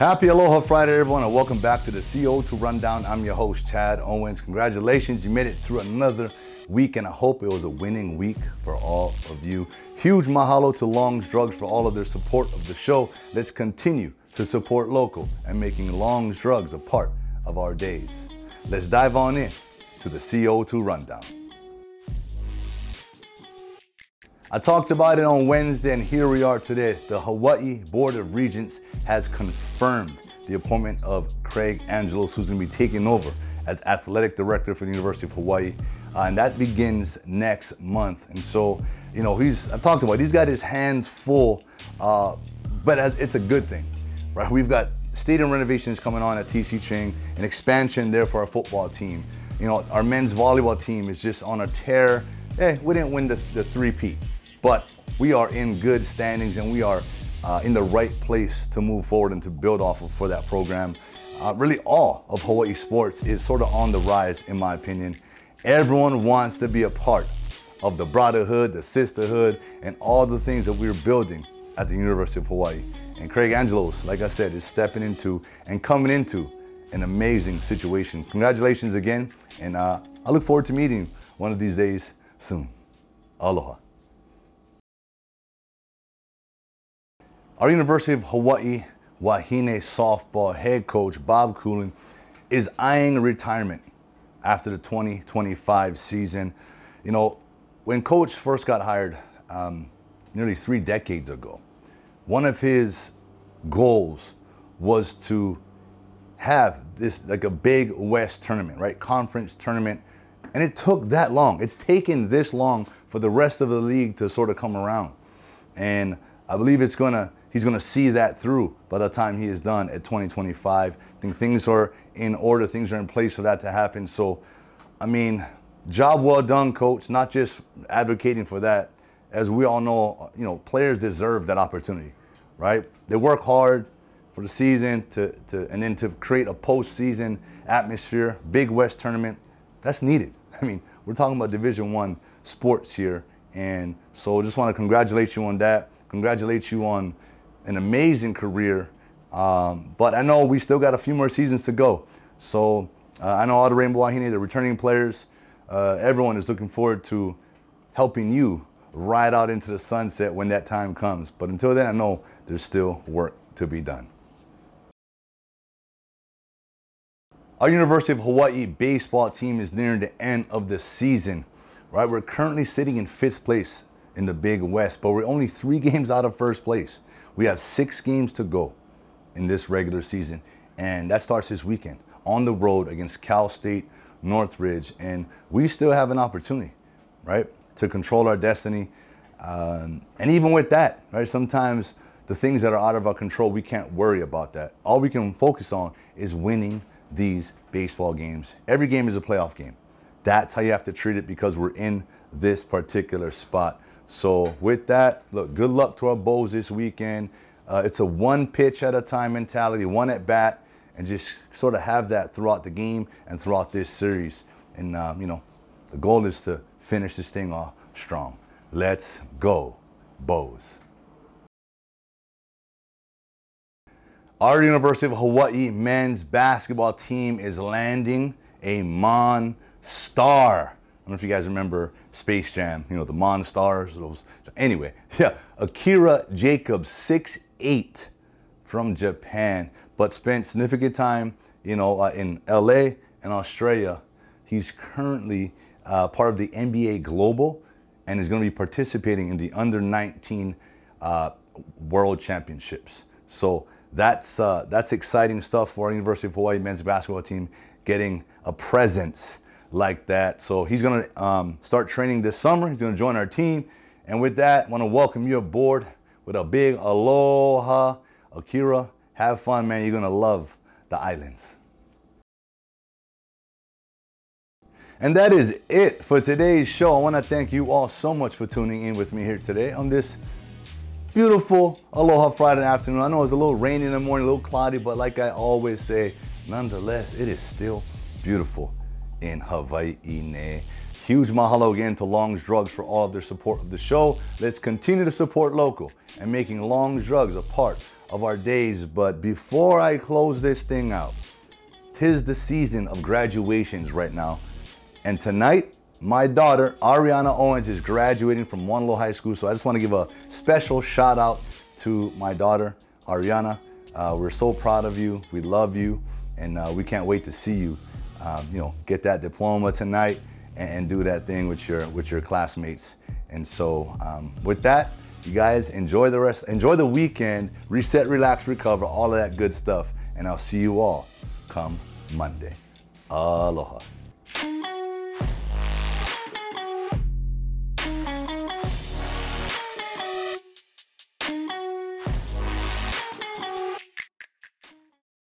Happy Aloha Friday, everyone, and welcome back to the CO2 Rundown. I'm your host, Chad Owens. Congratulations, you made it through another week, and I hope it was a winning week for all of you. Huge mahalo to Long's Drugs for all of their support of the show. Let's continue to support local and making Long's Drugs a part of our days. Let's dive on in to the CO2 Rundown. I talked about it on Wednesday, and here we are today. The Hawaii Board of Regents has confirmed the appointment of Craig Angelos, who's going to be taking over as athletic director for the University of Hawaii, uh, and that begins next month. And so, you know, he's I've talked about it, he's got his hands full, uh, but it's a good thing, right? We've got stadium renovations coming on at TC Ching, an expansion there for our football team. You know, our men's volleyball team is just on a tear. Hey, we didn't win the, the three-peat but we are in good standings and we are uh, in the right place to move forward and to build off of for that program. Uh, really, all of Hawaii sports is sort of on the rise, in my opinion. Everyone wants to be a part of the brotherhood, the sisterhood, and all the things that we're building at the University of Hawaii. And Craig Angelos, like I said, is stepping into and coming into an amazing situation. Congratulations again, and uh, I look forward to meeting you one of these days soon. Aloha. Our University of Hawaii Wahine softball head coach Bob Coolen is eyeing retirement after the 2025 season. You know, when Coach first got hired um, nearly three decades ago, one of his goals was to have this like a big West tournament, right? Conference tournament. And it took that long. It's taken this long for the rest of the league to sort of come around. And I believe it's to he's to see that through by the time he is done at 2025. I think things are in order, things are in place for that to happen. So, I mean, job well done, coach. Not just advocating for that. As we all know, you know, players deserve that opportunity, right? They work hard for the season to, to and then to create a postseason atmosphere, Big West tournament. That's needed. I mean, we're talking about Division One sports here, and so just want to congratulate you on that. Congratulate you on an amazing career. Um, but I know we still got a few more seasons to go. So uh, I know all the Rainbow Wahine, the returning players, uh, everyone is looking forward to helping you ride out into the sunset when that time comes. But until then, I know there's still work to be done. Our University of Hawaii baseball team is nearing the end of the season, right? We're currently sitting in fifth place in the Big West, but we're only three games out of first place. We have six games to go in this regular season, and that starts this weekend on the road against Cal State Northridge, and we still have an opportunity, right, to control our destiny. Um, and even with that, right, sometimes the things that are out of our control, we can't worry about that. All we can focus on is winning these baseball games. Every game is a playoff game. That's how you have to treat it because we're in this particular spot. So with that, look, good luck to our Bows this weekend. Uh, it's a one pitch at a time mentality, one at bat, and just sort of have that throughout the game and throughout this series. And um, you know, the goal is to finish this thing off strong. Let's go, Bows. Our University of Hawaii men's basketball team is landing a Mon Star don't know if you guys remember Space Jam, you know, the Monstars. Those. Anyway, yeah, Akira Jacobs, 6'8 from Japan, but spent significant time, you know, uh, in LA and Australia. He's currently uh, part of the NBA Global and is going to be participating in the under 19 uh, World Championships. So that's uh, that's exciting stuff for our University of Hawaii men's basketball team getting a presence like that. So he's going to um, start training this summer. He's going to join our team. And with that, I want to welcome you aboard with a big aloha. Akira, have fun, man. You're going to love the islands. And that is it for today's show. I want to thank you all so much for tuning in with me here today on this beautiful Aloha Friday afternoon. I know it's a little rainy in the morning, a little cloudy, but like I always say, nonetheless, it is still beautiful in Hawaii. Huge mahalo again to Long's Drugs for all of their support of the show. Let's continue to support local and making Long's Drugs a part of our days. But before I close this thing out, tis the season of graduations right now. And tonight, my daughter, Ariana Owens, is graduating from Low High School. So I just want to give a special shout out to my daughter, Ariana. Uh, we're so proud of you. We love you. And uh, we can't wait to see you, um, you know, get that diploma tonight and, and, do that thing with your, with your classmates. And so um, with that, you guys enjoy the rest, enjoy the weekend, reset, relax, recover, all of that good stuff. And I'll see you all come Monday. Aloha.